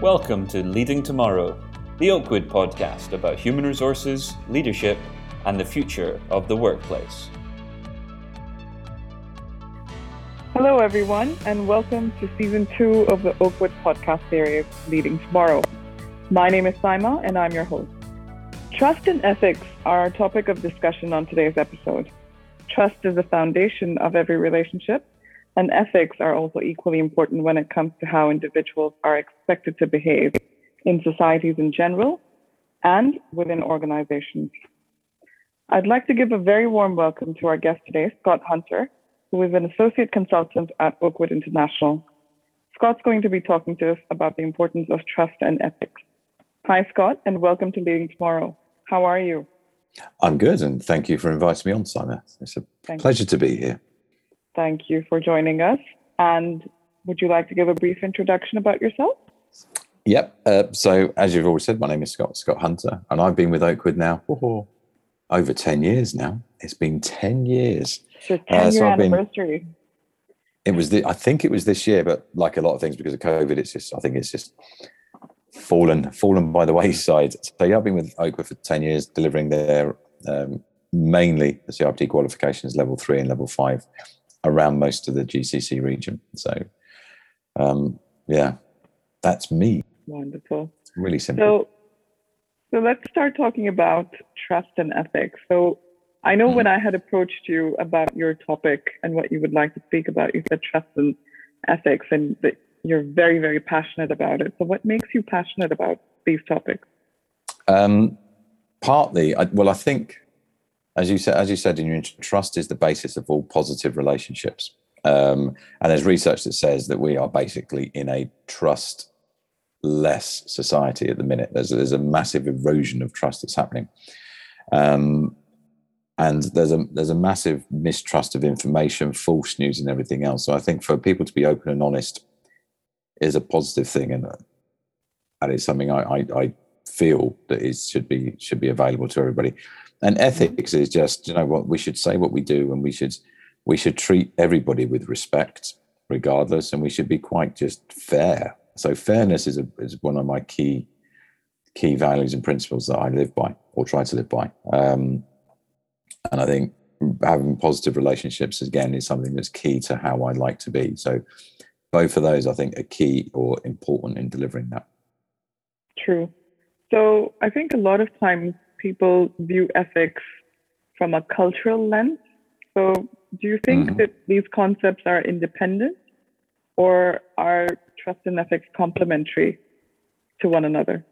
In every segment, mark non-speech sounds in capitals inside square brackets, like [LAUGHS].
Welcome to Leading Tomorrow, the Oakwood podcast about human resources, leadership, and the future of the workplace. Hello, everyone, and welcome to season two of the Oakwood podcast series, Leading Tomorrow. My name is Saima, and I'm your host. Trust and ethics are our topic of discussion on today's episode. Trust is the foundation of every relationship, and ethics are also equally important when it comes to how individuals are expected to behave in societies in general and within organizations. I'd like to give a very warm welcome to our guest today, Scott Hunter, who is an associate consultant at Oakwood International. Scott's going to be talking to us about the importance of trust and ethics. Hi, Scott, and welcome to Leading Tomorrow. How are you? I'm good, and thank you for inviting me on, Saima. It's a pleasure to be here. Thank you for joining us. And would you like to give a brief introduction about yourself? Yep. Uh, so, as you've already said, my name is Scott Scott Hunter, and I've been with Oakwood now oh, over ten years. Now it's been ten years. It's your ten uh, so anniversary. Been, it was the, I think it was this year, but like a lot of things because of COVID, it's just I think it's just fallen fallen by the [LAUGHS] wayside. So yeah, I've been with Oakwood for ten years, delivering their um, mainly the CIPD qualifications, level three and level five, around most of the GCC region. So, um, yeah, that's me. Wonderful. It's really simple. So, so let's start talking about trust and ethics. So, I know mm. when I had approached you about your topic and what you would like to speak about, you said trust and ethics, and that you're very, very passionate about it. So, what makes you passionate about these topics? Um, partly, I, well, I think as you said, as you said in your intro, trust is the basis of all positive relationships. Um, and there's research that says that we are basically in a trust less society at the minute. There's there's a massive erosion of trust that's happening, um, and there's a there's a massive mistrust of information, false news, and everything else. So I think for people to be open and honest is a positive thing, and and it's something I I, I feel that is should be should be available to everybody. And ethics is just, you know what, we should say what we do and we should we should treat everybody with respect, regardless, and we should be quite just fair. So fairness is a, is one of my key key values and principles that I live by or try to live by. Um, and I think having positive relationships again is something that's key to how I like to be. So both of those I think are key or important in delivering that. True. So I think a lot of times people view ethics from a cultural lens. So, do you think mm-hmm. that these concepts are independent or are trust and ethics complementary to one another?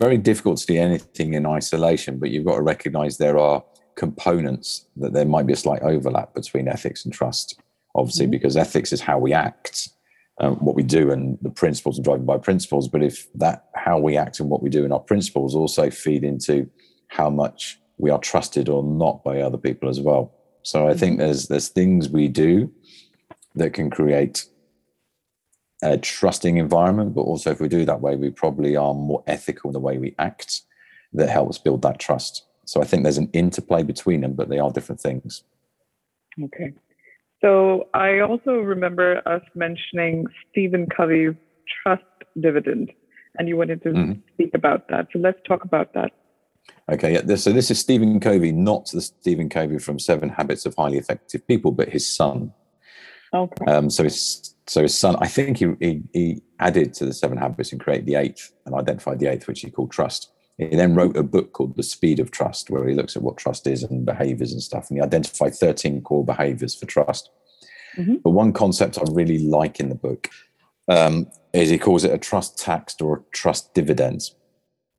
Very difficult to do anything in isolation, but you've got to recognize there are components that there might be a slight overlap between ethics and trust, obviously, mm-hmm. because ethics is how we act um, what we do and the principles and driving by principles. But if that how we act and what we do in our principles also feed into how much we are trusted or not by other people as well. So I think mm-hmm. there's there's things we do that can create a trusting environment, but also if we do that way, we probably are more ethical in the way we act that helps build that trust. So I think there's an interplay between them, but they are different things. Okay. So I also remember us mentioning Stephen Covey's trust dividend, and you wanted to mm-hmm. speak about that. So let's talk about that. Okay, yeah. So this is Stephen Covey, not the Stephen Covey from Seven Habits of Highly Effective People, but his son. Okay. Um, so his so his son, I think he, he, he added to the Seven Habits and created the eighth and identified the eighth, which he called trust. He then wrote a book called The Speed of Trust, where he looks at what trust is and behaviors and stuff. And he identified 13 core behaviors for trust. Mm-hmm. But one concept I really like in the book um, is he calls it a trust tax or a trust dividend.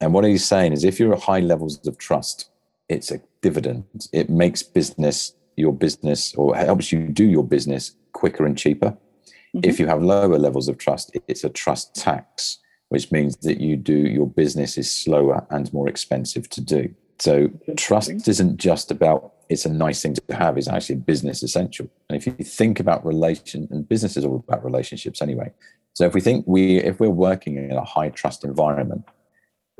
And what he's saying is if you're at high levels of trust, it's a dividend. It makes business, your business, or helps you do your business quicker and cheaper. Mm-hmm. If you have lower levels of trust, it's a trust tax which means that you do your business is slower and more expensive to do. So trust isn't just about it's a nice thing to have, it's actually business essential. And if you think about relation and business is all about relationships anyway. So if we think we if we're working in a high trust environment,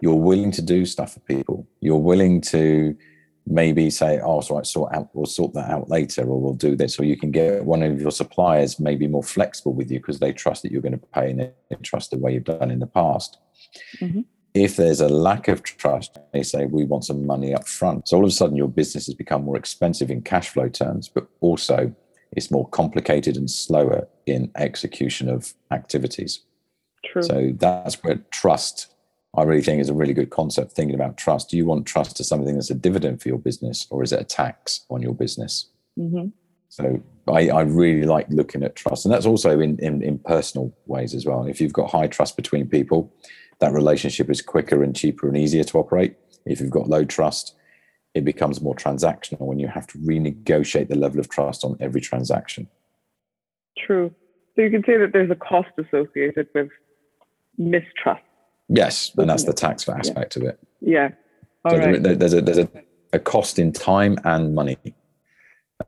you're willing to do stuff for people. You're willing to maybe say, oh, so I sort out, we'll sort that out later, or we'll do this, or you can get one of your suppliers maybe more flexible with you because they trust that you're going to pay and they trust the way you've done in the past. Mm-hmm. If there's a lack of trust, they say we want some money up front. So all of a sudden, your business has become more expensive in cash flow terms, but also it's more complicated and slower in execution of activities. True. So that's where trust I really think is a really good concept thinking about trust. Do you want trust as something that's a dividend for your business or is it a tax on your business? Mm-hmm. So I, I, really like looking at trust. And that's also in, in, in personal ways as well. If you've got high trust between people, that relationship is quicker and cheaper and easier to operate. If you've got low trust, it becomes more transactional when you have to renegotiate the level of trust on every transaction. True. So you can say that there's a cost associated with mistrust Yes, and that's the tax aspect yeah. of it. Yeah. so right. there, there's a there's a, a cost in time and money.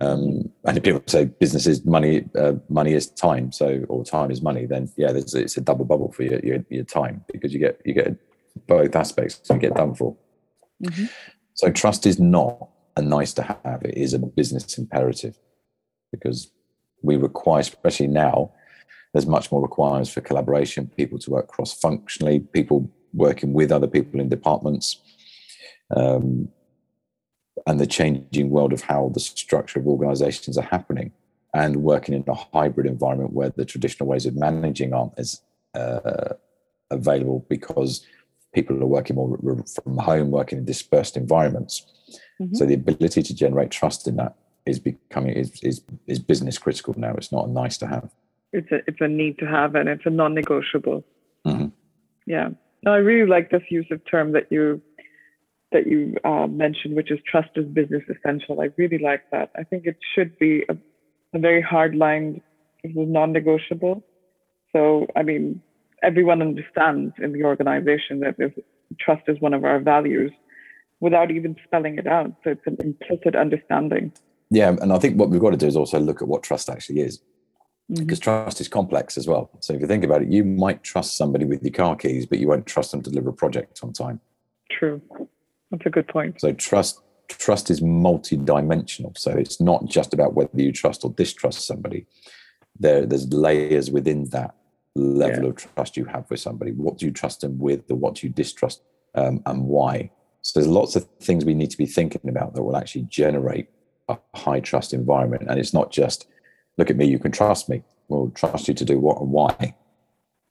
Um, and if people say business is money, uh, money is time, so or time is money, then yeah, it's a double bubble for your, your, your time because you get you get both aspects you get done for. Mm-hmm. So trust is not a nice to have; it is a business imperative because we require, especially now, there's much more requirements for collaboration, people to work cross functionally, people working with other people in departments, um, and the changing world of how the structure of organizations are happening, and working in a hybrid environment where the traditional ways of managing aren't as uh, available because people are working more from home, working in dispersed environments. Mm-hmm. So the ability to generate trust in that is becoming is, is is business critical now. It's not nice to have it's a it's a need to have and it's a non-negotiable. Mm-hmm. Yeah, no, I really like this use of term that you that you uh, mentioned, which is trust is business essential. I really like that. I think it should be a, a very hard line. Non-negotiable. So I mean, everyone understands in the organization that if trust is one of our values without even spelling it out. So it's an implicit understanding. Yeah, and I think what we've got to do is also look at what trust actually is because mm-hmm. trust is complex as well. So if you think about it, you might trust somebody with your car keys, but you won't trust them to deliver a project on time. True. That's a good point. So trust trust is multi-dimensional. So it's not just about whether you trust or distrust somebody. There, there's layers within that level yeah. of trust you have with somebody. What do you trust them with, or what do you distrust, um, and why? So there's lots of things we need to be thinking about that will actually generate a high trust environment. And it's not just look at me, you can trust me. We'll trust you to do what and why.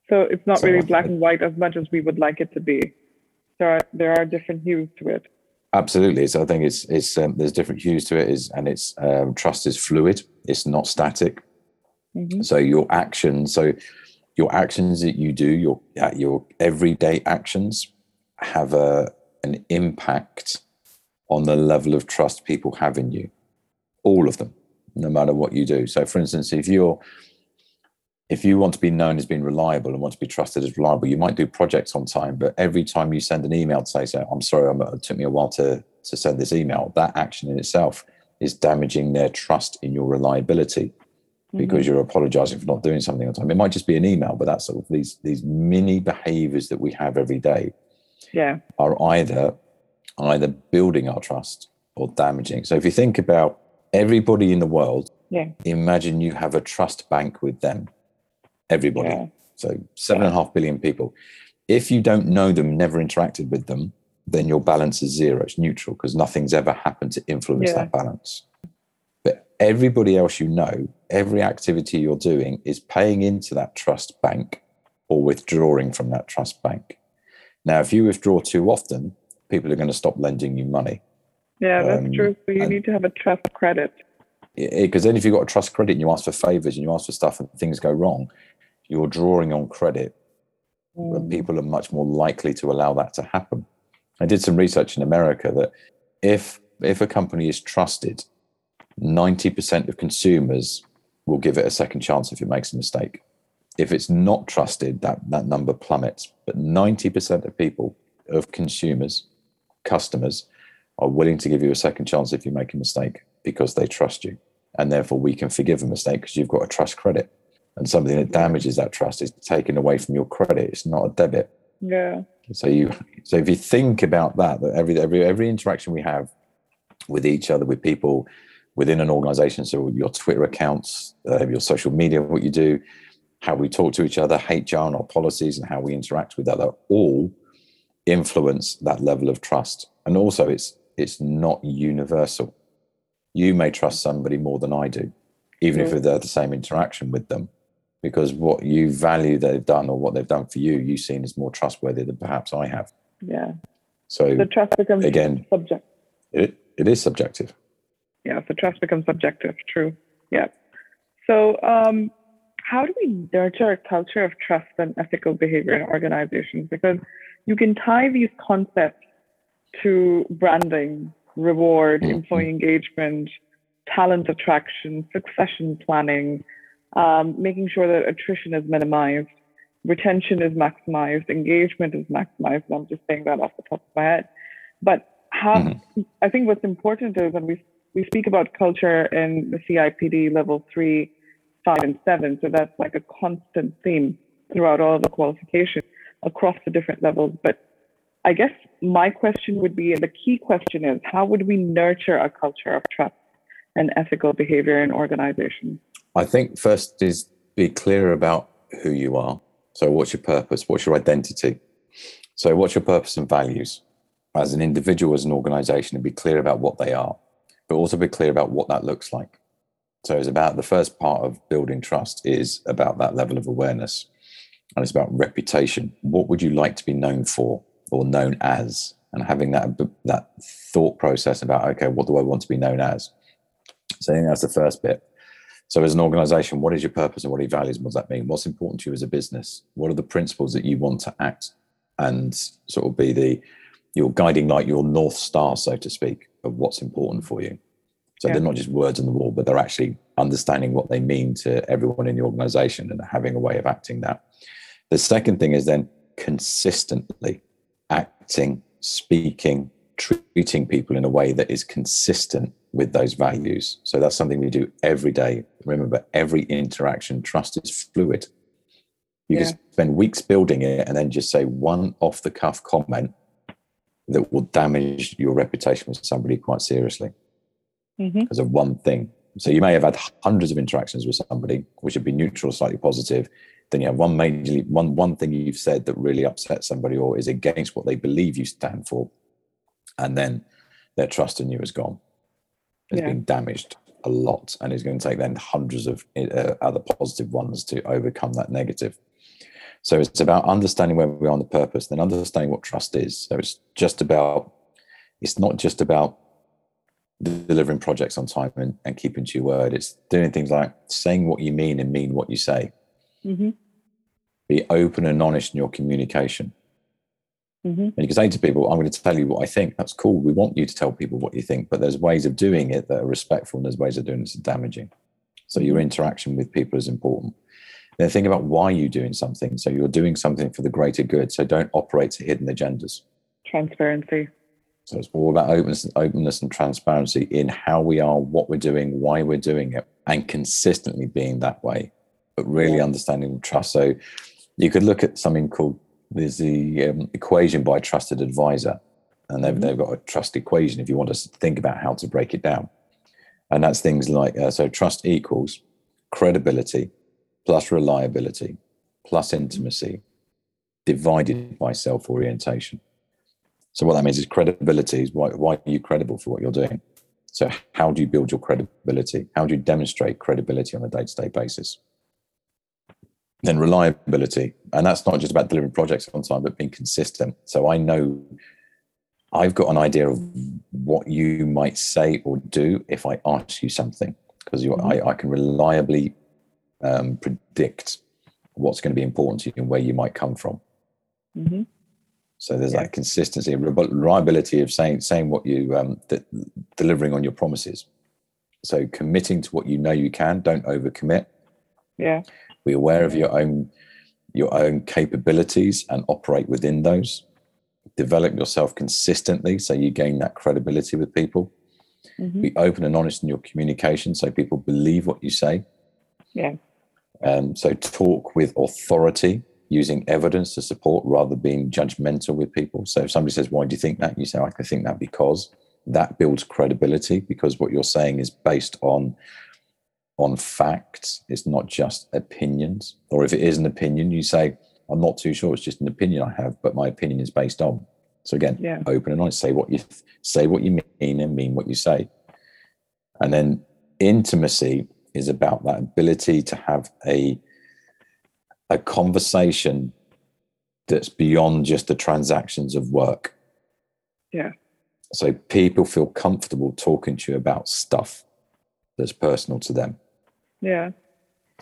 So it's not so really black and white as much as we would like it to be. There are there are different hues to it. Absolutely. So I think it's it's um, there's different hues to it. Is and it's um, trust is fluid. It's not static. Mm-hmm. So your actions, so your actions that you do, your your everyday actions, have a an impact on the level of trust people have in you. All of them no matter what you do. So, for instance, if you're if you want to be known as being reliable and want to be trusted as reliable, you might do projects on time, but every time you send an email to say, so, I'm sorry, I'm, it took me a while to, to send this email, that action in itself is damaging their trust in your reliability mm-hmm. because you're apologizing for not doing something on time. It might just be an email, but that's sort of these, these mini behaviors that we have every day yeah. are either, either building our trust or damaging. So if you think about everybody in the world, yeah. imagine you have a trust bank with them. Everybody. Yeah. So seven yeah. and a half billion people. If you don't know them, never interacted with them, then your balance is zero. It's neutral because nothing's ever happened to influence yeah. that balance. But everybody else you know, every activity you're doing is paying into that trust bank or withdrawing from that trust bank. Now, if you withdraw too often, people are going to stop lending you money. Yeah, that's um, true. So you need to have a trust credit. Because then, if you've got a trust credit and you ask for favors and you ask for stuff and things go wrong, you're drawing on credit. Mm. And people are much more likely to allow that to happen. I did some research in America that if if a company is trusted, 90% of consumers will give it a second chance if it makes a mistake. If it's not trusted, that, that number plummets. But 90% of people, of consumers, customers, are willing to give you a second chance if you make a mistake because they trust you. And therefore, we can forgive a mistake because you've got a trust credit. And something that damages that trust is taken away from your credit. It's not a debit. Yeah. So you, so if you think about that, that every every every interaction we have with each other, with people within an organization. So your Twitter accounts, uh, your social media, what you do, how we talk to each other, HR and our policies, and how we interact with other, all influence that level of trust. And also, it's it's not universal. You may trust somebody more than I do, even mm. if they're the same interaction with them, because what you value they've done or what they've done for you, you've seen as more trustworthy than perhaps I have. Yeah. So the trust becomes again subject. It it is subjective. Yeah, the trust becomes subjective. True. Yeah. So, um, how do we nurture a culture of trust and ethical behavior in organizations? Because you can tie these concepts to branding, reward, mm-hmm. employee engagement, talent attraction, succession planning, um, making sure that attrition is minimized, retention is maximized, engagement is maximized. I'm just saying that off the top of my head. But how, mm-hmm. I think what's important is, and we, we speak about culture in the CIPD level three, five, and seven. So that's like a constant theme throughout all the qualifications across the different levels. But I guess my question would be, the key question is, how would we nurture a culture of trust and ethical behavior in organizations? I think first is be clear about who you are. So, what's your purpose? What's your identity? So, what's your purpose and values? As an individual, as an organization, and be clear about what they are, but also be clear about what that looks like. So, it's about the first part of building trust is about that level of awareness and it's about reputation. What would you like to be known for or known as? And having that that thought process about okay, what do I want to be known as? So I think that's the first bit. So as an organization, what is your purpose and what are your values? What does that mean? What's important to you as a business? What are the principles that you want to act and sort of be the your guiding light, your north star, so to speak, of what's important for you? So yeah. they're not just words on the wall, but they're actually understanding what they mean to everyone in the organization and having a way of acting that. The second thing is then consistently acting, speaking, treating people in a way that is consistent with those values. So that's something we do every day. Remember, every interaction, trust is fluid. You yeah. can spend weeks building it and then just say one off the cuff comment that will damage your reputation with somebody quite seriously mm-hmm. because of one thing. So you may have had hundreds of interactions with somebody, which have been neutral, slightly positive, then you have one major one one thing you've said that really upsets somebody or is against what they believe you stand for, and then their trust in you is gone. It's yeah. been damaged a lot, and it's going to take then hundreds of uh, other positive ones to overcome that negative. So it's about understanding where we are on the purpose, then understanding what trust is. So it's just about it's not just about delivering projects on time and, and keeping to your word. It's doing things like saying what you mean and mean what you say. Mm-hmm. Be open and honest in your communication. Mm-hmm. And you can say to people, I'm going to tell you what I think. That's cool. We want you to tell people what you think, but there's ways of doing it that are respectful and there's ways of doing it that are damaging. So your mm-hmm. interaction with people is important. Then think about why you're doing something. So you're doing something for the greater good. So don't operate to hidden agendas. Transparency. So it's all about openness, openness and transparency in how we are, what we're doing, why we're doing it, and consistently being that way but really understanding trust. So you could look at something called there's the um, equation by trusted advisor, and they've, mm-hmm. they've got a trust equation if you want to think about how to break it down. And that's things like uh, so trust equals credibility plus reliability plus intimacy divided by self orientation. So what that means is credibility is why, why are you credible for what you're doing? So how do you build your credibility? How do you demonstrate credibility on a day to day basis? Then reliability and that's not just about delivering projects on time but being consistent so i know i've got an idea of what you might say or do if i ask you something because mm-hmm. I, I, can reliably um, predict what's going to be important to you and where you might come from mm-hmm. so there's yeah. that consistency reliability of saying saying what you um, de- delivering on your promises so committing to what you know you can don't overcommit yeah be aware of your own your own capabilities and operate within those. Develop yourself consistently so you gain that credibility with people. Mm-hmm. be open and honest in your communication so people believe what you say. Yeah. Um, so talk with authority using evidence to support rather than being judgmental with people. So if somebody says why do you think that? you say i think that because that builds credibility because what you're saying is based on on facts. It's not just opinions. Or if it is an opinion, you say, I'm not too sure. It's just an opinion I have, but my opinion is based on. So again, Yeah. open and honest. Say what you say, what you mean, and mean what you say. And then intimacy is about that ability to have a a conversation that's beyond just the transactions of work. Yeah. So people feel comfortable talking to you about stuff that's personal to them. Yeah.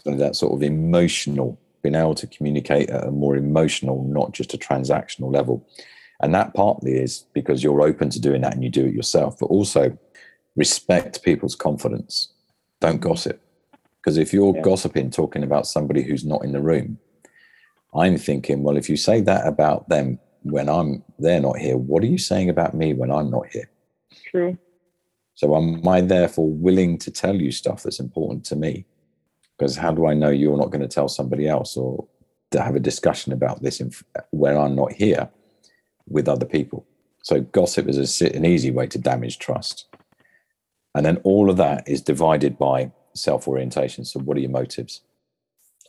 So that sort of emotional, being able to communicate at a more emotional, not just a transactional level. And that partly is because you're open to doing that and you do it yourself, but also respect people's confidence. Don't gossip. Because if you're Yeah. gossiping, talking about somebody who's not in the room, I'm thinking, well, if you say that about them when I'm they're not here, what are you saying about me when I'm not here? True. So am I therefore willing to tell you stuff that's important to me? Because how do I know you're not going to tell somebody else or to have a discussion about this in, where I'm not here with other people? So gossip is a, an easy way to damage trust. And then all of that is divided by self orientation. So what are your motives?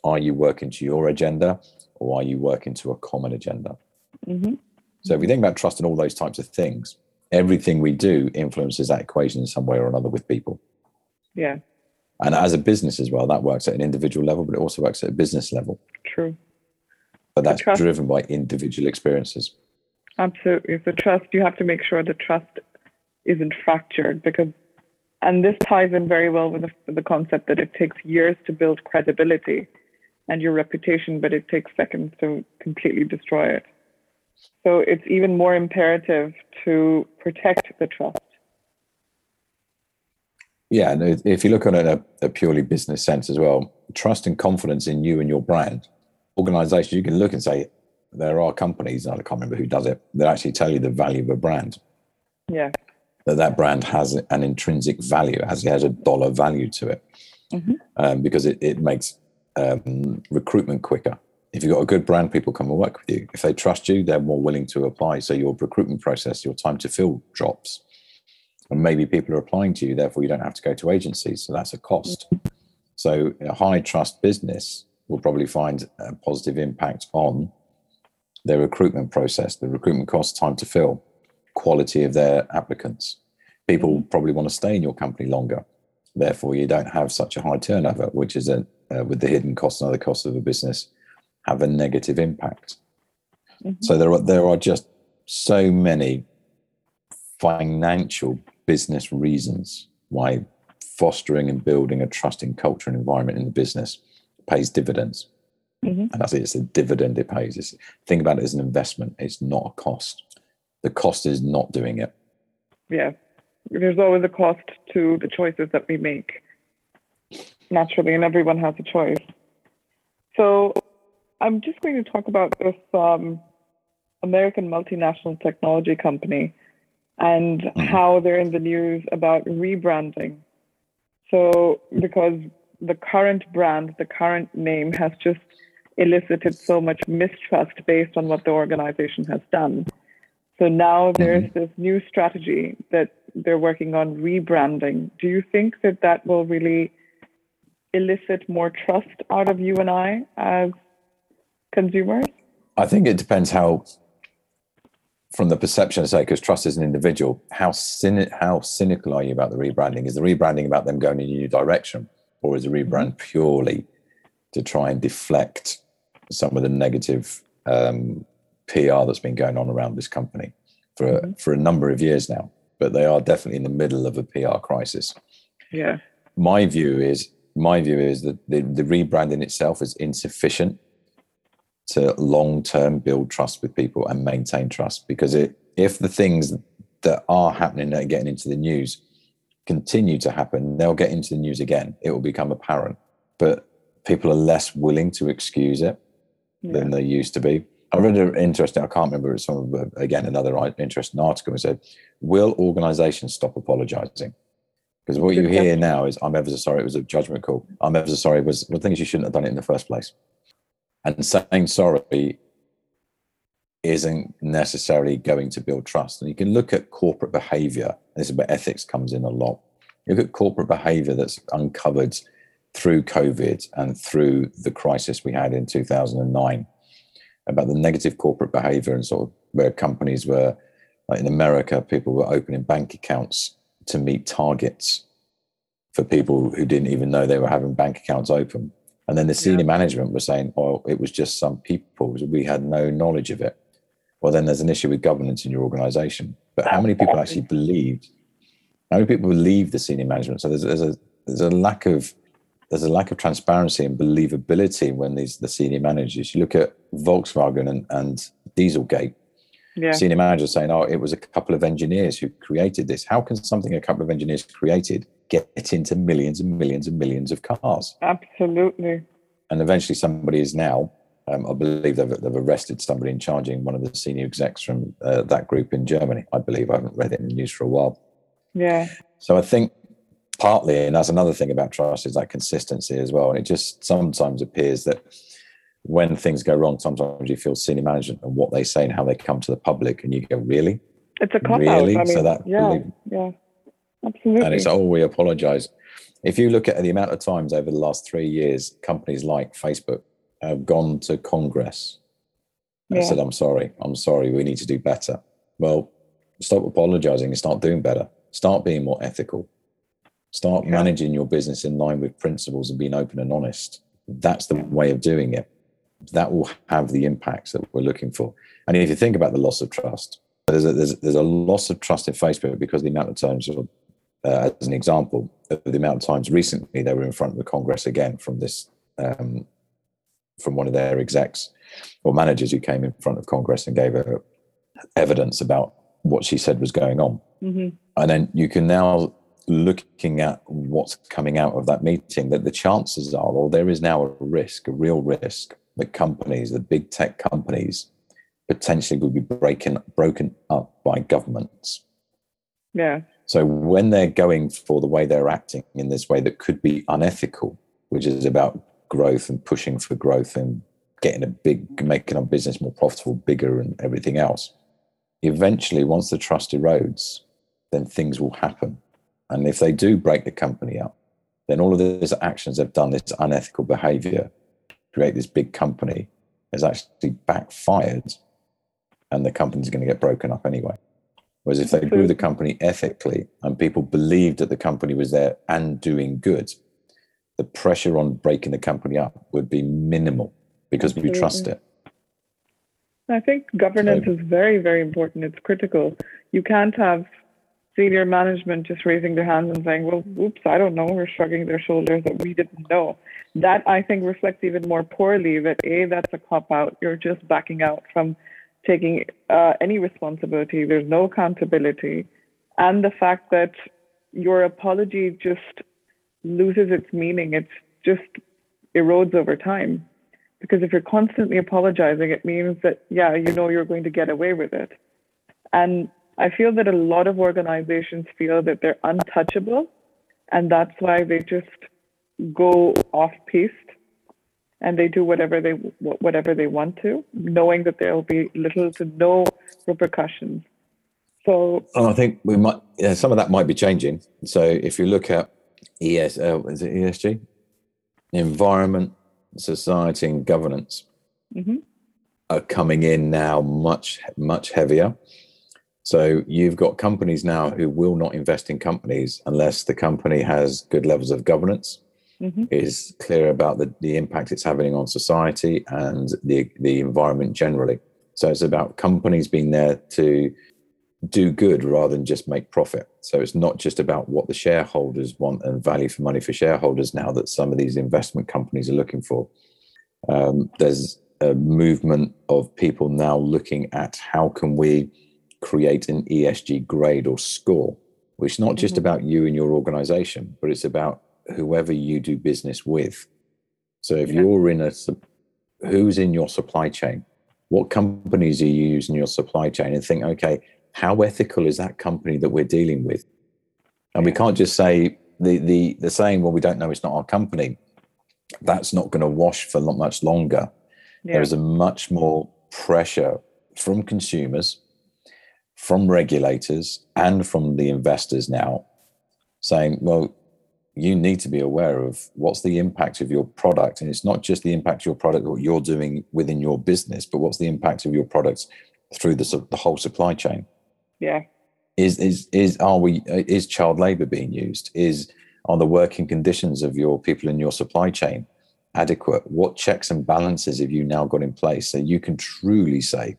Are you working to your agenda or are you working to a common agenda? hmm So if we think about trust and all those types of things, everything we do influences that equation in some way or another with people. Yeah. And as a business as well, that works at an individual level, but it also works at a business level. True. But that's trust- driven by individual experiences. Absolutely. So trust, you have to make sure the trust isn't fractured because, and this ties in very well with the, with the concept that it takes years to build credibility and your reputation, but it takes seconds to completely destroy it. So it's even more imperative to protect the trust. Yeah, and if- you look at it in a, a purely business sense as well, trust and confidence in you and your brand. Organizations, you can look and say, there are companies, and I can't remember who does it, that actually tell you the value of a brand. Yeah. that that brand has an intrinsic value, has has a dollar value to it, Mhm. um, because it, it makes um, recruitment quicker. If you've got a good brand, people come and work with you. If they trust you, they're more willing to apply. So your recruitment process, your time to fill drops, and maybe people are applying to you. Therefore, you don't have to go to agencies. So that's a cost. So a high trust business will probably find a positive impact on their recruitment process, the recruitment cost, time to fill, quality of their applicants. People probably want to stay in your company longer. Therefore, you don't have such a high turnover, which is a, uh, with the hidden costs and other costs of a business, have a negative impact. Mhm. So there are there are just so many financial business reasons why fostering and building a trusting culture and environment in the business pays dividends. Mhm. And I it. It's a dividend it pays. It's, think about it as an investment. It's not a cost. The cost is not doing it. Yeah. There's always a cost to the choices that we make. Naturally, and everyone has a choice. So I'm just going to talk about this um, American multinational technology company and how they're in the news about rebranding. So, because the current brand, the current name has just elicited so much mistrust based on what the organization has done. So now there's this new strategy that they're working on rebranding. Do you think that that will really elicit more trust out of you and I as consumers? I think it depends how, from the perception, say, because trust is an individual, how cyni- how cynical are you about the rebranding? Is the rebranding about them going in a new direction, or is the rebrand purely to try and deflect some of the negative um, PR that's been going on around this company for for a number of years now? But they are definitely in the middle of a PR crisis. Yeah. My view is my view is that the, the rebranding itself is insufficient to long term build trust with people and maintain trust because it, if the things that are happening that are getting into the news continue to happen, they'll get into the news again. It will become apparent, but people are less willing to excuse it than they used to be. I read an interesting, I can't remember, it's some, again, another interesting article. It said, Will organizations stop apologizing? Because what you hear now is, I'm ever so sorry, it was a judgment call. I'm ever so sorry, it was the thing is, you shouldn't have done it in the first place. And saying sorry isn't necessarily going to build trust. And you can look at corporate behavior this is where ethics comes in a lot. You look at corporate behavior that's uncovered through COVID and through the crisis we had in 2009 about the negative corporate behavior and sort of where companies were, like in America, people were opening bank accounts to meet targets for people who didn't even know they were having bank accounts open. And then the senior yeah. management was saying, oh, it was just some people. We had no knowledge of it. Well, then there's an issue with governance in your organization. But how many people actually believed? How many people believe the senior management? So there's, there's a there's a lack of there's a lack of transparency and believability when these the senior managers. You look at Volkswagen and, and Dieselgate. Yeah. Senior managers saying, "Oh, it was a couple of engineers who created this." How can something a couple of engineers created get into millions and millions and millions of cars? Absolutely. And eventually, somebody is now. Um, I believe they've, they've arrested somebody in charging one of the senior execs from uh, that group in Germany. I believe I haven't read it in the news for a while. Yeah. So I think partly, and that's another thing about trust is that consistency as well. And it just sometimes appears that when things go wrong, sometimes you feel senior management and what they say and how they come to the public, and you go, "Really? It's a cop really?" I mean, so that yeah, really, yeah, absolutely. And it's oh, we apologize. If you look at the amount of times over the last three years, companies like Facebook have gone to Congress and yeah. said, "I'm sorry, I'm sorry, we need to do better." Well, stop apologizing and start doing better. Start being more ethical Start yeah. managing your business in line with principles and being open and honest. That's the way of doing it. That will have the impacts that we're looking for. And if you think about the loss of trust, there's a, there's, there's a loss of trust in Facebook because the amount of times, uh, as an example, the amount of times recently they were in front of the Congress again from this, um, from one of their execs or managers who came in front of Congress and gave her evidence about what she said was going on. Mm-hmm. And then you can now looking at what's coming out of that meeting, that the chances are, or there is now a risk, a real risk, that companies, the big tech companies, potentially will be breaking broken up by governments. Yeah. So when they're going for the way they're acting in this way that could be unethical, which is about growth and pushing for growth and getting a big, making our business more profitable, bigger, and everything else. Eventually, once the trust erodes, then things will happen. And if they do break the company up, then all of these actions they've done, this unethical behavior, create this big company, has actually backfired and the company's going to get broken up anyway. Whereas if they grew the company ethically and people believed that the company was there and doing good, the pressure on breaking the company up would be minimal because we trust it. I think governance so, is very, very important. It's critical. You can't have senior management just raising their hands and saying, well, oops, I don't know, or shrugging their shoulders that we didn't know. That I think reflects even more poorly that A, that's a cop out. You're just backing out from taking uh, any responsibility. There's no accountability. And the fact that your apology just loses its meaning, it just erodes over time. Because if you're constantly apologizing, it means that, yeah, you know you're going to get away with it. And I feel that a lot of organizations feel that they're untouchable, and that's why they just go off piste and they do whatever they whatever they want to, knowing that there will be little to no repercussions. So oh, I think we might yeah, some of that might be changing. So if you look at ES, uh, is it ESG, environment, society, and governance mm-hmm. are coming in now much much heavier. So you've got companies now who will not invest in companies unless the company has good levels of governance, mm-hmm. is clear about the, the impact it's having on society and the, the environment generally. So it's about companies being there to do good rather than just make profit. So it's not just about what the shareholders want and value for money for shareholders now that some of these investment companies are looking for. Um, there's a movement of people now looking at how can we create an ESG grade or score, which is not just mm-hmm. about you and your organization, but it's about whoever you do business with. So if yeah. you're in a, who's in your supply chain? What companies are you using your supply chain? And think, okay, how ethical is that company that we're dealing with? And we can't just say the the the saying, well, we don't know, it's not our company. That's not going to wash for not much longer. Yeah. There is a much more pressure from consumers from regulators and from the investors now saying, well, you need to be aware of what's the impact of your product. And it's not just the impact of your product, what you're doing within your business, but what's the impact of your products through the, the whole supply chain. Yeah. Is, is, is, are we, is child labor being used? Is, are the working conditions of your people in your supply chain adequate? What checks and balances have you now got in place so you can truly say,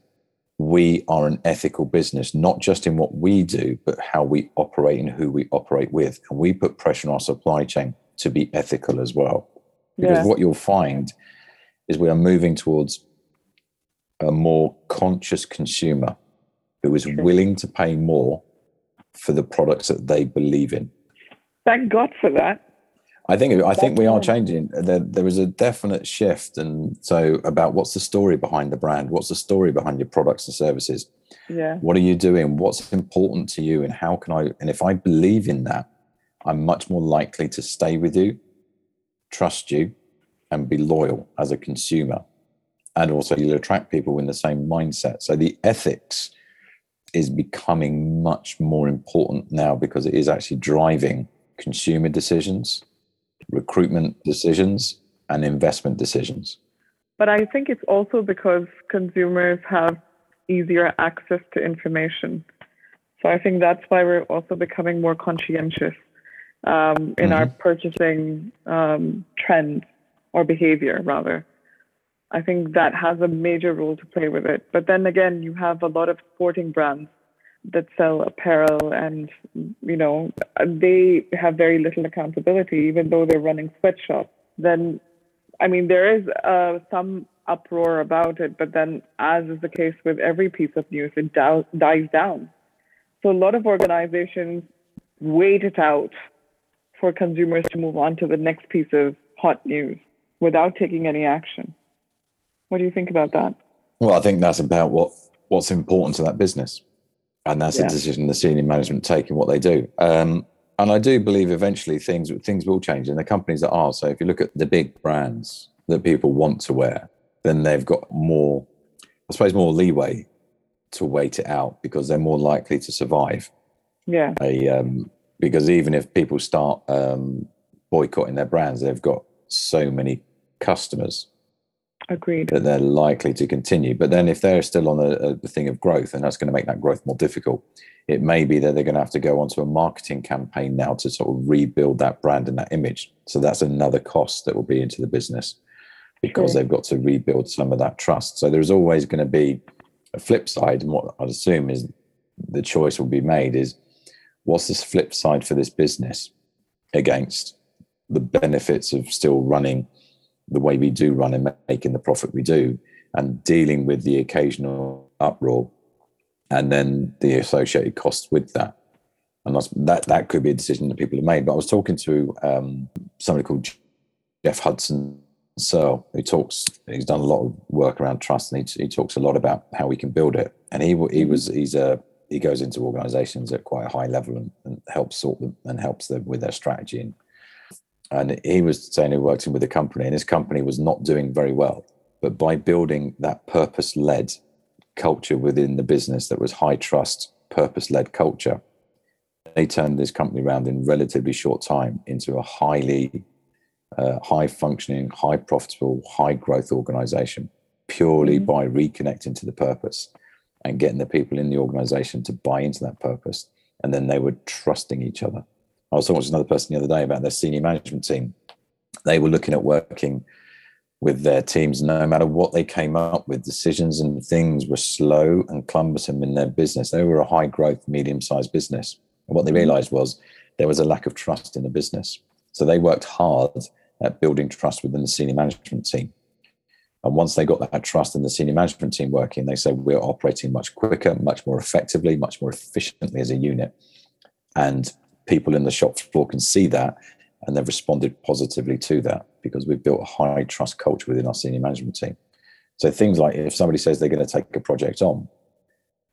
we are an ethical business, not just in what we do, but how we operate and who we operate with. And we put pressure on our supply chain to be ethical as well. Because yeah. what you'll find is we are moving towards a more conscious consumer who is willing to pay more for the products that they believe in. Thank God for that. I think I think we are changing. There, there is a definite shift, and so about what's the story behind the brand? What's the story behind your products and services? Yeah. What are you doing? What's important to you, and how can I? And if I believe in that, I'm much more likely to stay with you, trust you, and be loyal as a consumer. And also, you'll attract people in the same mindset. So the ethics is becoming much more important now because it is actually driving consumer decisions recruitment decisions and investment decisions. But I think it's also because consumers have easier access to information. So I think that's why we're also becoming more conscientious um, in mm-hmm. our purchasing um, trends or behavior, rather. I think that has a major role to play with it. But then again, you have a lot of sporting brands that sell apparel and you know they have very little accountability even though they're running sweatshops. Then i mean there is uh, some uproar about it but then as is the case with every piece of news it dow- dies down. So a lot of organizations wait it out for consumers to move on to the next piece of hot news without taking any action. What do you think about that? Well i think that's about what what's important to that business and that's yeah. a decision the senior management take in what they do. Um, and I do believe eventually things things will change, and the companies that are. So if you look at the big brands that people want to wear, then they've got more, I suppose, more leeway to wait it out because they're more likely to survive. Yeah. A, um, because even if people start um, boycotting their brands, they've got so many customers Agreed. That they're likely to continue. But then if they're still on a, a thing of growth, and that's going to make that growth more difficult, it may be that they're going to have to go onto a marketing campaign now to sort of rebuild that brand and that image. So that's another cost that will be into the business because they've got to rebuild some of that trust. So there's always going to be a flip side. And what I'd assume is the choice will be made is what's this flip side for this business against the benefits of still running the way we do run and making the profit we do and dealing with the occasional uproar and then the associated costs with that. And that that could be a decision that people have made. But I was talking to um, somebody called Jeff Hudson Searle, who talks. He's done a lot of work around trust, and he, he talks a lot about how we can build it. And he he was he's a he goes into organisations at quite a high level and, and helps sort them and helps them with their strategy and and he was saying he worked with a company and his company was not doing very well. But by building that purpose-led culture within the business that was high trust purpose-led culture they turned this company around in relatively short time into a highly uh, high functioning high profitable high growth organization purely mm-hmm. by reconnecting to the purpose and getting the people in the organization to buy into that purpose. And then they were trusting each other I was talking to another person the other day about their senior management team. They were looking at working with their teams, no matter what they came up with, decisions and things were slow and cumbersome in their business. They were a high growth, medium sized business. And what they mm-hmm. realized was there was a lack of trust in the business. So they worked hard at building trust within the senior management team. And once they got that trust in the senior management team working, they said, We're operating much quicker, much more effectively, much more efficiently as a unit. And people in the shop floor can see that and they've responded positively to that because we've built a high trust culture within our senior management team. So things like if somebody says they're going to take a project on,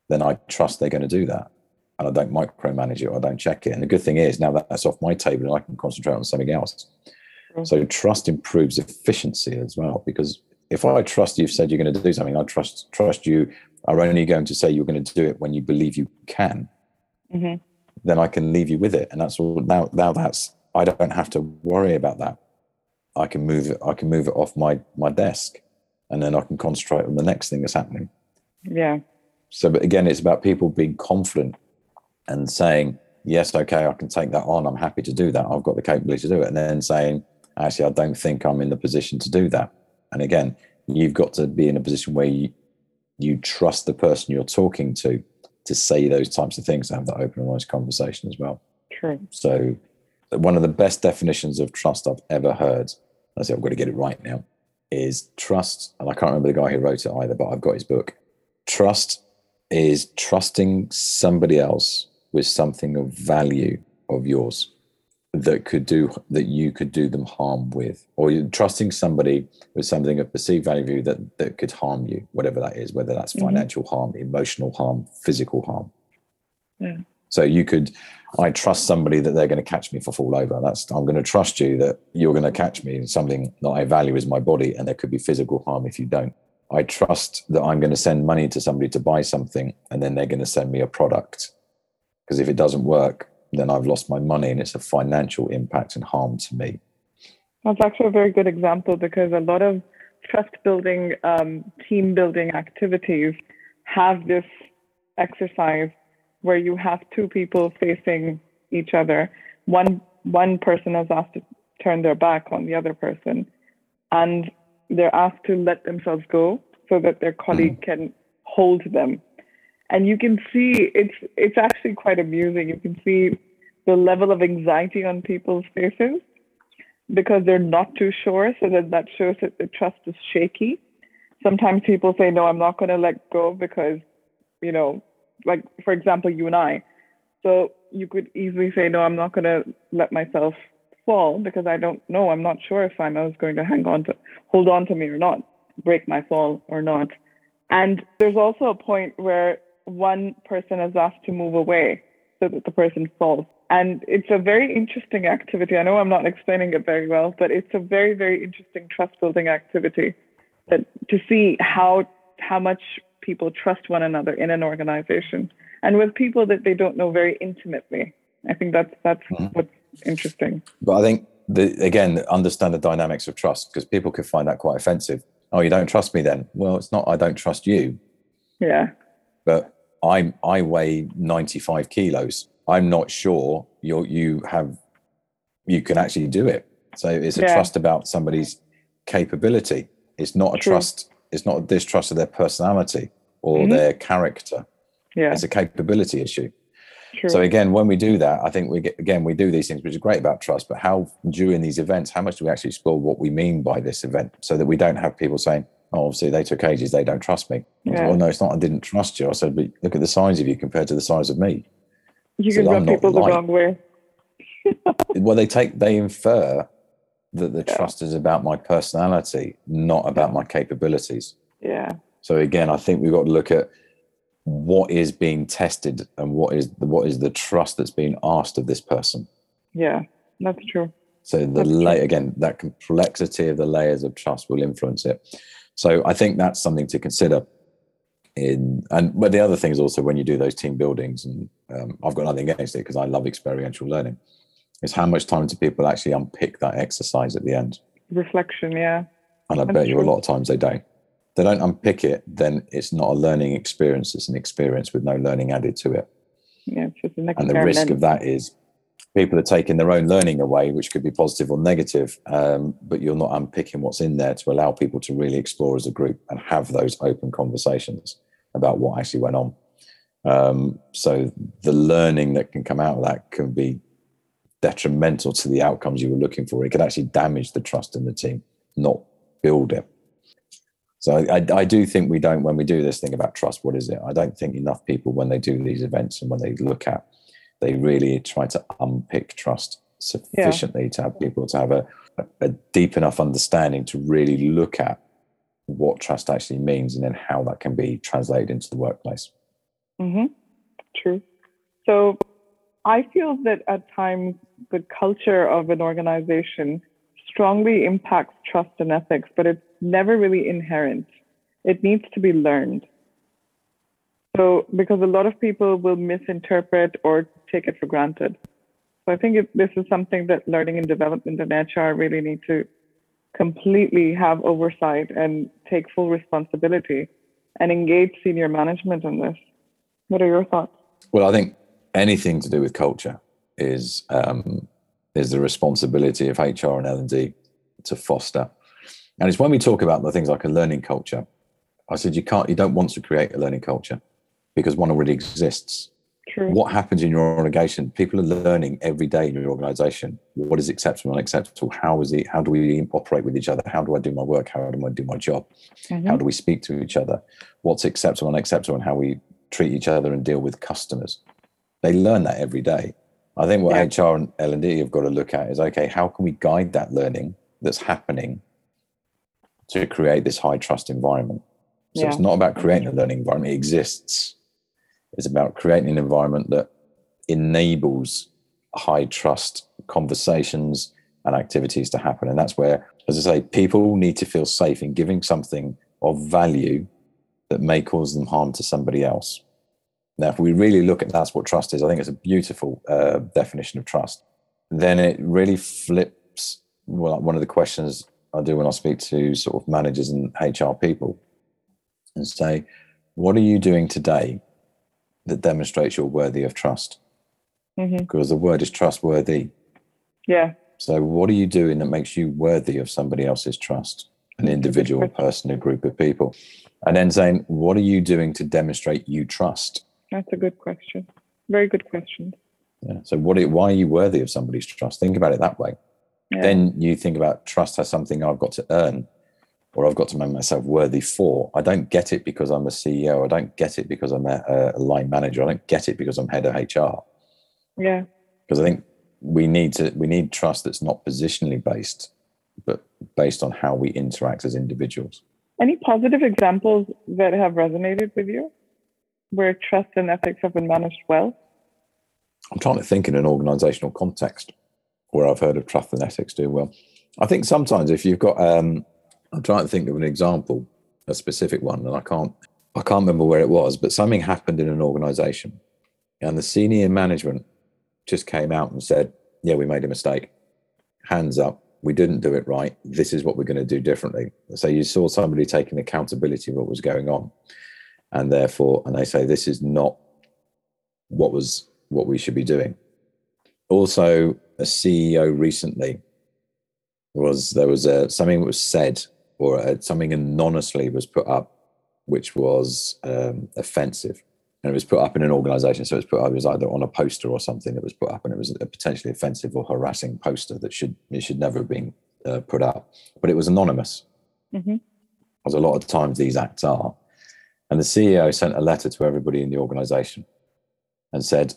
then I trust they're going to do that. And I don't micromanage it or I don't check it. And the good thing is now that that's off my table and I can concentrate on something else. Mm-hmm. So trust improves efficiency as well. Because if I trust you've said you're going to do something, I trust trust you are only going to say you're going to do it when you believe you can, hmm then I can leave you with it. And that's all now now that's I don't have to worry about that. I can move it, I can move it off my my desk and then I can concentrate on the next thing that's happening. Yeah. So but again, it's about people being confident and saying, Yes, okay, I can take that on. I'm happy to do that. I've got the capability to do it. And then saying, actually, I don't think I'm in the position to do that. And again, you've got to be in a position where you, you trust the person you're talking to to say those types of things, to have that open and honest conversation as well. True. So, one of the best definitions of trust I've ever heard, I say I've got to get it right now, is trust. And I can't remember the guy who wrote it either, but I've got his book. Trust is trusting somebody else with something of value of yours that could do that you could do them harm with or you're trusting somebody with something of perceived value that that could harm you whatever that is whether that's Mhm. financial harm emotional harm physical harm Yeah. so you could i trust somebody that they're going to catch me if i fall over that's i'm going to trust you that you're going to catch me in something that i value is my body and there could be physical harm if you don't i trust that i'm going to send money to somebody to buy something and then they're going to send me a product because if it doesn't work then i've lost my money and it's a financial impact and harm to me That's actually a very good example because a lot of trust building, um, team building activities have this exercise where you have two people facing each other. One one person is asked to turn their back on the other person, and they're asked to let themselves go so that their colleague can hold them. And you can see it's it's actually quite amusing. You can see the level of anxiety on people's faces because they're not too sure. So that that shows that the trust is shaky. Sometimes people say, no, I'm not going to let go because, you know, like for example, you and I. So you could easily say, no, I'm not going to let myself fall because I don't know. I'm not sure if I'm was going to hang on to, hold on to me or not, break my fall or not. And there's also a point where one person is asked to move away so that the person falls. And it's a very interesting activity. I know I'm not explaining it very well, but it's a very, very interesting trust building activity that to see how how much people trust one another in an organization and with people that they don't know very intimately. I think that's that's Mhm. what's interesting. But I think the, again, understand the dynamics of trust because people could find that quite offensive. Oh, you don't trust me then? Well, it's not. I don't trust you, Yeah. but I I weigh ninety five kilos. I'm not sure you you have you can actually do it. So it's a Yeah. trust about somebody's capability. It's not a True. trust. It's not a distrust of their personality or Mhm. their character. Yeah. It's a capability issue. True. So again, when we do that, I think we get again we do these things, which is great about trust. But how during these events, how much do we actually explore what we mean by this event, so that we don't have people saying, "Oh, obviously they took ages, they don't trust me." I said, well, no, it's not. I didn't trust you. I said, but look at the size of you compared to the size of me. you can rub people the light. wrong way. [LAUGHS] well, they take they infer that the Yeah. trust is about my personality, not about my capabilities. Yeah. So again, I think we've got to look at what is being tested and what is the, what is the trust that's being asked of this person. Yeah. That's true. So the That's la- true. again, that complexity of the layers of trust will influence it. So I think that's something to consider. In and but the other thing is also when you do those team buildings, and um, I've got nothing against it because I love experiential learning. Is how much time do people actually unpick that exercise at the end? Reflection. Yeah. And I That's bet you a lot of times they don't. They don't unpick it, then it's not a learning experience. It's an experience with no learning added to it. Yeah. It's just an And the risk of that is people are taking their own learning away, which could be positive or negative, um, but you're not unpicking what's in there to allow people to really explore as a group and have those open conversations about what actually went on. Um, so the learning that can come out of that can be detrimental to the outcomes you were looking for. It could actually damage the trust in the team, not build it. So I, I, I do think we don't, when we do this thing about trust, what is it? I don't think enough people, when they do these events and when they look at, they really try to unpick trust sufficiently to have people to have a, a deep enough understanding to really look at what trust actually means and then how that can be translated into the workplace. Mm-hmm. True. So I feel that at times the culture of an organization strongly impacts trust and ethics, but it's never really inherent. It needs to be learned. So, because a lot of people will misinterpret or take it for granted. So, I think this is something that learning and development and HR really need to completely have oversight and take full responsibility and engage senior management in this. What are your thoughts? Well, I think anything to do with culture is um, is the responsibility of HR and L and D to foster. And it's when we talk about the things like a learning culture. I said you can't, you don't want to create a learning culture because one already exists. True. What happens in your organization? People are learning every day in your organization. What is acceptable and unacceptable? How is it? How do we operate with each other? How do I do my work? How do I do my job? Mhm. How do we speak to each other? What's acceptable and unacceptable, and how we treat each other and deal with customers. They learn that every day. I think what Yeah. HR and L and D have got to look at is okay, how can we guide that learning that's happening to create this high trust environment? So it's not about creating a learning environment; it exists. It's about creating an environment that enables high trust conversations and activities to happen. And that's where, as I say, people need to feel safe in giving something of value that may cause them harm to somebody else. Now, if we really look at that's what trust is, I think it's a beautiful uh, definition of trust. Then it really flips. Well, one of the questions I do when I speak to sort of managers and HR people and say, what are you doing today that demonstrates you're worthy of trust? Mhm. Because the word is trustworthy. Yeah. So, what are you doing that makes you worthy of somebody else's trust? An individual, a person, a group of people. And then saying, what are you doing to demonstrate you trust? That's a good question. Very good question. Yeah. So, what? Are, why are you worthy of somebody's trust? Think about it that way. Yeah. Then you think about trust as something I've got to earn, or I've got to make myself worthy for. I don't get it because I'm a CEO. I don't get it because I'm a, a line manager. I don't get it because I'm head of HR. yeah. Because I think we need to we need trust that's not positionally based, but based on how we interact as individuals. Any positive examples that have resonated with you where trust and ethics have been managed well? I'm trying to think in an organizational context where I've heard of trust and ethics doing well. I think sometimes if you've got, um, I'm trying to think of an example, a specific one, and I can't, I can't remember where it was, but something happened in an organization, and the senior management just came out and said, "Yeah, we made a mistake. Hands up. We didn't do it right. This is what we're going to do differently." So you saw somebody taking accountability of what was going on, and therefore, and they say this is not what was what we should be doing. Also, a CEO recently was there was a, something that was said or uh something anonymously was put up, which was um, offensive, and it was put up in an organisation. So it was put up it was either on a poster or something that was put up, and it was a potentially offensive or harassing poster that should it should never have been uh, put up, but it was anonymous, Mhm. as a lot of times these acts are. And the CEO sent a letter to everybody in the organisation and said,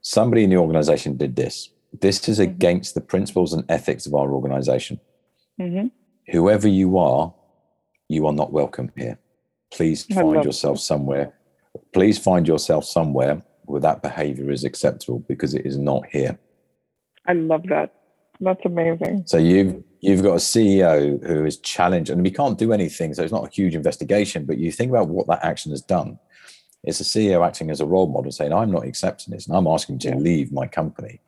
somebody in the organization did this. This is Mhm. against the principles and ethics of our organization. hmm Whoever you are, you are not welcome here. Please find yourself somewhere. Please find yourself somewhere where that behavior is acceptable because it is not here. I love that. That's amazing. So you've you've got a CEO who is challenged, and we can't do anything. So it's not a huge investigation, but you think about what that action has done. It's a CEO acting as a role model, saying, "I'm not accepting this, and I'm asking to Yeah. leave my company."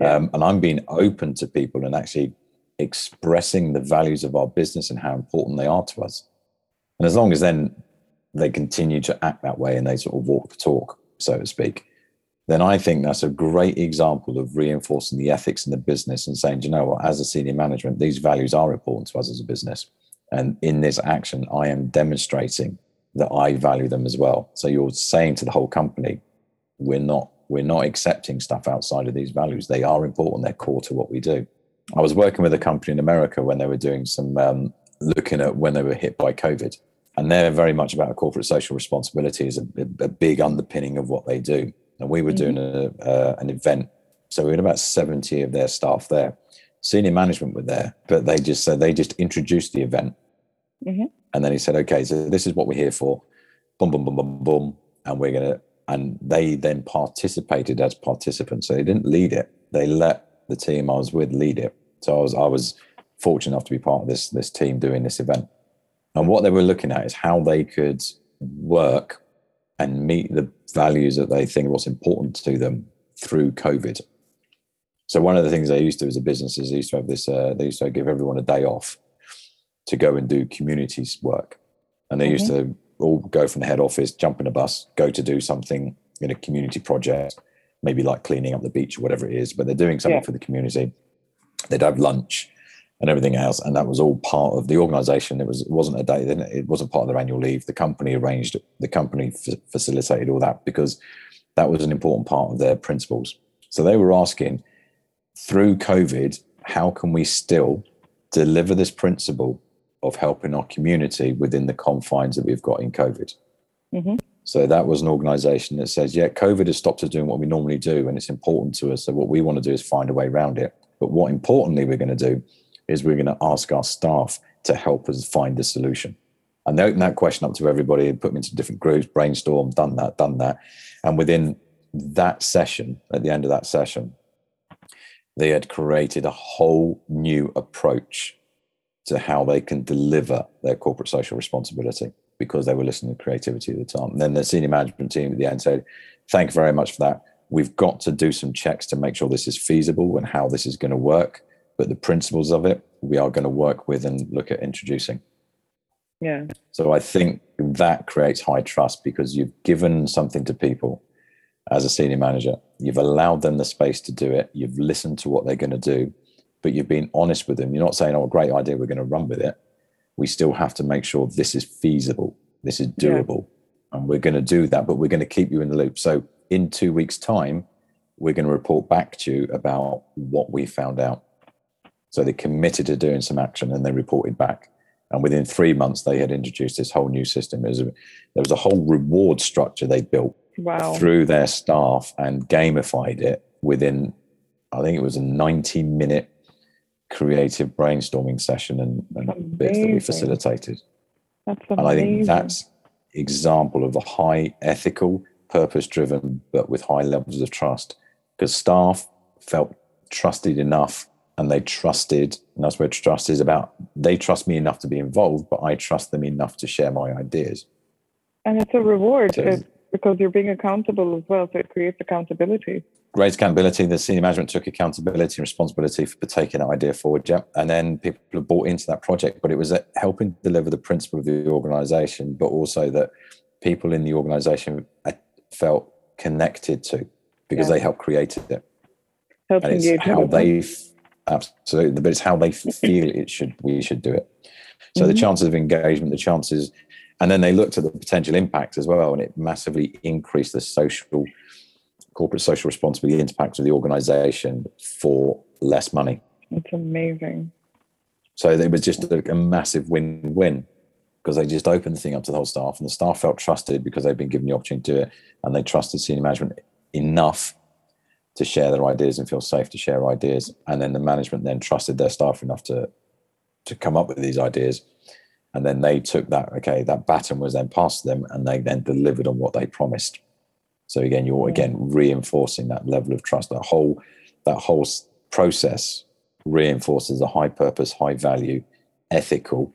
Yeah. Um, and I'm being open to people and actually expressing the values of our business and how important they are to us. And as long as then they continue to act that way and they sort of walk the talk, so to speak, then I think that's a great example of reinforcing the ethics in the business and saying, you know what, as a senior management, these values are important to us as a business. And in this action, I am demonstrating that I value them as well. So you're saying to the whole company, we're not we're not accepting stuff outside of these values. They are important. They're core to what we do. I was working with a company in America when they were doing some um, looking at when they were hit by COVID, and they're very much about corporate social responsibility as a, a big underpinning of what they do. And we were doing a, uh, an event, so we had about seventy of their staff there. Senior management were there, but they just said they just introduced the event, Mhm. and then he said, "Okay, so this is what we're here for." Boom, boom, boom, boom, boom, and we're gonna. And they then participated as participants. So they didn't lead it; they let the team I was with lead it. So I was I was fortunate enough to be part of this this team doing this event. And what they were looking at is how they could work and meet the values that they think what's important to them through COVID. So one of the things they used to as a business is they used to have this. Uh, they used to give everyone a day off to go and do communities work, and they mm-hmm. used to all go from the head office, jump in a bus, go to do something in a community project, maybe like cleaning up the beach or whatever it is. But they're doing something yeah. for the community. They'd have lunch and everything else, and that was all part of the organisation. It was it wasn't a day. It wasn't part of their annual leave. The company arranged. The company f- facilitated all that because that was an important part of their principles. So they were asking through COVID, how can we still deliver this principle of helping our community within the confines that we've got in COVID? Mm-hmm. So that was an organization that says, yeah, COVID has stopped us doing what we normally do, and it's important to us. So what we want to do is find a way around it. But what importantly we're going to do is we're going to ask our staff to help us find the solution. And they opened that question up to everybody and put them into different groups, brainstorm, done that, done that. And within that session, at the end of that session, they had created a whole new approach to how they can deliver their corporate social responsibility because they were listening to creativity at the time. And then the senior management team at the end said, Thank you very much for that. We've got to do some checks to make sure this is feasible and how this is going to work. But the principles of it, we are going to work with and look at introducing. Yeah. So I think that creates high trust because you've given something to people as a senior manager. You've allowed them the space to do it. You've listened to what they're going to do, but you've been honest with them. You're not saying, "Oh, great idea, we're going to run with it." We still have to make sure this is feasible, this is doable, yeah. and we're going to do that. But we're going to keep you in the loop. So in two weeks' time, we're going to report back to you about what we found out. So they committed to doing some action, and they reported back. And within three months, they had introduced this whole new system. Was a, there was a whole reward structure they built wow. through their staff and gamified it within, I think it was a 90 minute creative brainstorming session and, and bits that we facilitated. That's amazing. And I think that's example of a high ethical, purpose driven, but with high levels of trust because staff felt trusted enough and they trusted, and that's where trust is about. They trust me enough to be involved, but I trust them enough to share my ideas. And it's a reward. So, because you're being accountable as well. So it creates accountability. Great accountability. The senior management took accountability and responsibility for taking that idea forward. Yeah. And then people have bought into that project, but it was helping deliver the principle of the organization, but also that people in the organization felt connected to because yeah. they helped create it. Helping and it's how they absolutely, but it's how they feel it should we should do it. So mm-hmm. the chances of engagement, the chances and then they looked at the potential impact as well, and it massively increased the social, corporate social responsibility impact of the organization for less money. It's amazing. So it was just a, a massive win win because they just opened the thing up to the whole staff, and the staff felt trusted because they've been given the opportunity to do it, and they trusted senior management enough to share their ideas and feel safe to share ideas. And then the management then trusted their staff enough to to come up with these ideas and then they took that okay that baton was then passed to them and they then delivered on what they promised so again you're again reinforcing that level of trust. That whole that whole process reinforces a high purpose high value ethical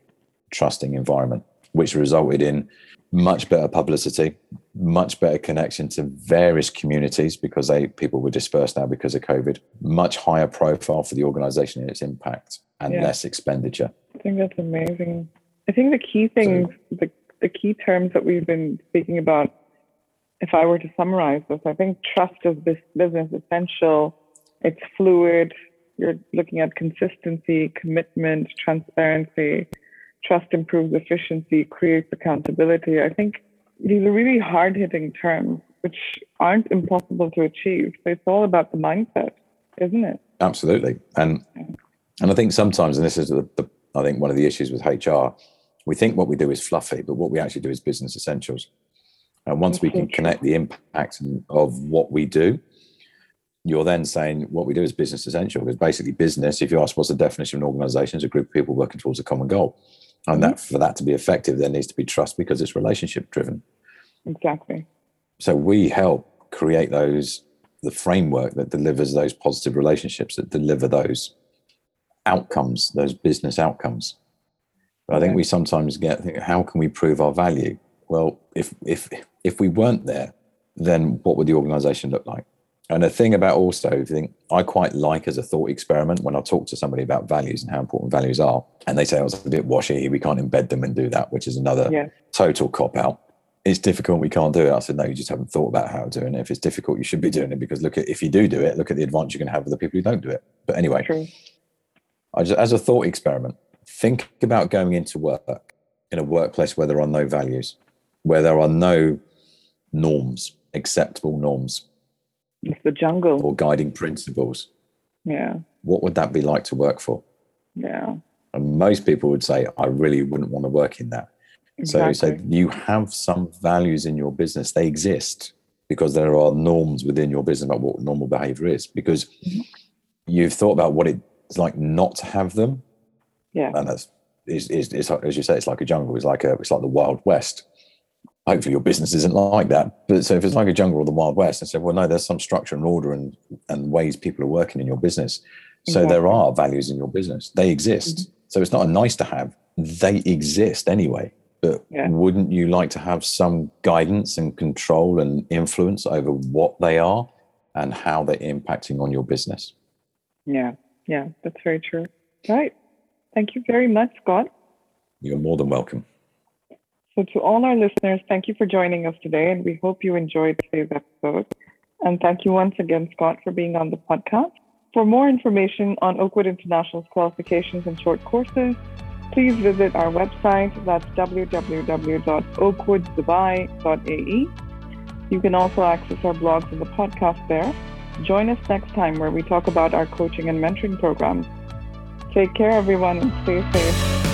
trusting environment which resulted in much better publicity much better connection to various communities because they people were dispersed now because of covid much higher profile for the organization and its impact and yeah. less expenditure. I think that's amazing. I think the key things, so, the, the key terms that we've been speaking about, if I were to summarize this, I think trust is this business essential. It's fluid. You're looking at consistency, commitment, transparency. Trust improves efficiency, creates accountability. I think these are really hard hitting terms, which aren't impossible to achieve. So it's all about the mindset, isn't it? Absolutely. And and I think sometimes, and this is the, the I think one of the issues with HR, we think what we do is fluffy, but what we actually do is business essentials. And once we can connect the impact of what we do, you're then saying what we do is business essential. Because basically, business, if you ask what's the definition of an organization, is a group of people working towards a common goal. And mm-hmm. that for that to be effective, there needs to be trust because it's relationship driven. Exactly. So we help create those the framework that delivers those positive relationships that deliver those outcomes, those business outcomes. But I think we sometimes get, how can we prove our value? Well, if if if we weren't there, then what would the organization look like? And the thing about also, I think I quite like as a thought experiment when I talk to somebody about values and how important values are, and they say, oh, it's a bit washy, we can't embed them and do that, which is another yeah. total cop out. It's difficult, we can't do it. I said, no, you just haven't thought about how to do it. If it's difficult, you should be doing it because look at if you do do it, look at the advantage you're going to have with the people who don't do it. But anyway, True. I just as a thought experiment, think about going into work in a workplace where there are no values, where there are no norms, acceptable norms it's the jungle. Or guiding principles. Yeah. What would that be like to work for? Yeah. And most people would say, I really wouldn't want to work in that. Exactly. So, so you have some values in your business. They exist because there are norms within your business about what normal behavior is. Because mm-hmm. you've thought about what it's like not to have them. Yeah. And that's is, is, is, as you say, it's like a jungle. It's like a, it's like the Wild West hopefully your business isn't like that. But so if it's like a jungle or the Wild West, I said, well, no, there's some structure and order and, and ways people are working in your business. So exactly. there are values in your business. They exist. Mm-hmm. So it's not a nice to have. They exist anyway. But yeah. wouldn't you like to have some guidance and control and influence over what they are and how they're impacting on your business? Yeah, yeah, that's very true. Right. Thank you very much, Scott. You're more than welcome. So, to all our listeners, thank you for joining us today, and we hope you enjoyed today's episode. And thank you once again, Scott, for being on the podcast. For more information on Oakwood International's qualifications and short courses, please visit our website. That's www.oakwoodsdubai.ae. You can also access our blogs and the podcast there. Join us next time where we talk about our coaching and mentoring programs. Take care, everyone, and stay safe.